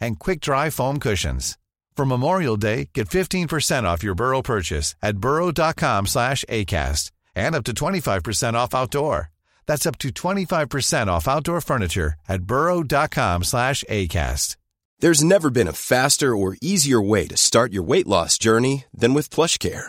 and quick-dry foam cushions. For Memorial Day, get 15% off your Burrow purchase at burrow.com slash ACAST and up to 25% off outdoor. That's up to 25% off outdoor furniture at burrow.com slash ACAST. There's never been a faster or easier way to start your weight loss journey than with PlushCare.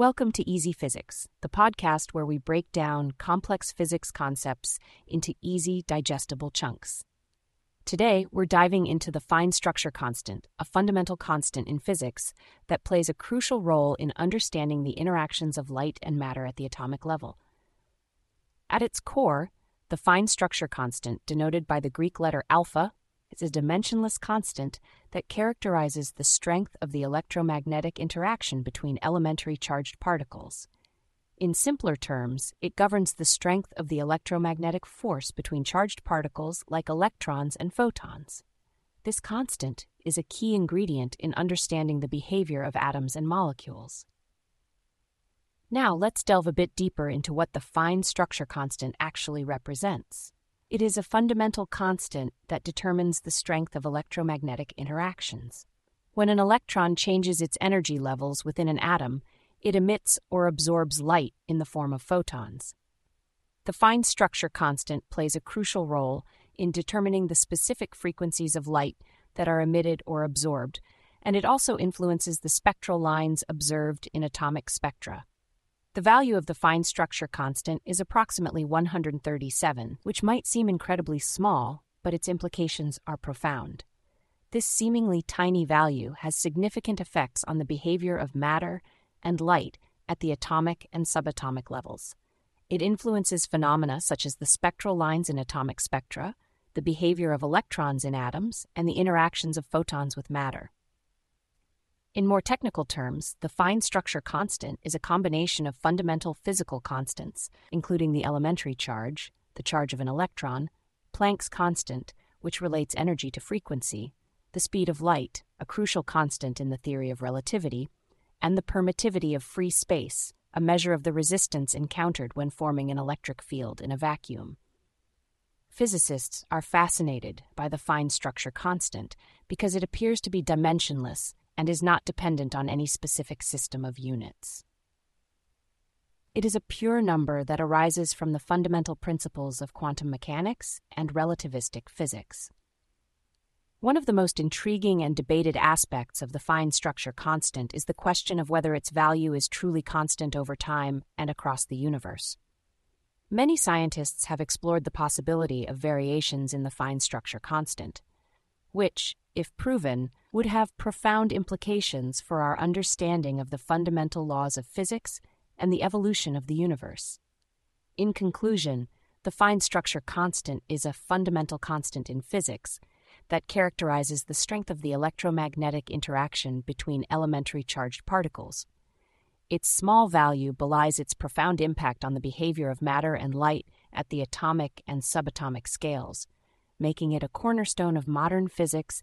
Welcome to Easy Physics, the podcast where we break down complex physics concepts into easy, digestible chunks. Today, we're diving into the fine structure constant, a fundamental constant in physics that plays a crucial role in understanding the interactions of light and matter at the atomic level. At its core, the fine structure constant, denoted by the Greek letter alpha, is a dimensionless constant that characterizes the strength of the electromagnetic interaction between elementary charged particles. In simpler terms, it governs the strength of the electromagnetic force between charged particles like electrons and photons. This constant is a key ingredient in understanding the behavior of atoms and molecules. Now, let's delve a bit deeper into what the fine structure constant actually represents. It is a fundamental constant that determines the strength of electromagnetic interactions. When an electron changes its energy levels within an atom, it emits or absorbs light in the form of photons. The fine structure constant plays a crucial role in determining the specific frequencies of light that are emitted or absorbed, and it also influences the spectral lines observed in atomic spectra. The value of the fine structure constant is approximately 137, which might seem incredibly small, but its implications are profound. This seemingly tiny value has significant effects on the behavior of matter and light at the atomic and subatomic levels. It influences phenomena such as the spectral lines in atomic spectra, the behavior of electrons in atoms, and the interactions of photons with matter. In more technical terms, the fine structure constant is a combination of fundamental physical constants, including the elementary charge, the charge of an electron, Planck's constant, which relates energy to frequency, the speed of light, a crucial constant in the theory of relativity, and the permittivity of free space, a measure of the resistance encountered when forming an electric field in a vacuum. Physicists are fascinated by the fine structure constant because it appears to be dimensionless and is not dependent on any specific system of units. It is a pure number that arises from the fundamental principles of quantum mechanics and relativistic physics. One of the most intriguing and debated aspects of the fine structure constant is the question of whether its value is truly constant over time and across the universe. Many scientists have explored the possibility of variations in the fine structure constant, which, if proven, would have profound implications for our understanding of the fundamental laws of physics and the evolution of the universe. In conclusion, the fine structure constant is a fundamental constant in physics that characterizes the strength of the electromagnetic interaction between elementary charged particles. Its small value belies its profound impact on the behavior of matter and light at the atomic and subatomic scales, making it a cornerstone of modern physics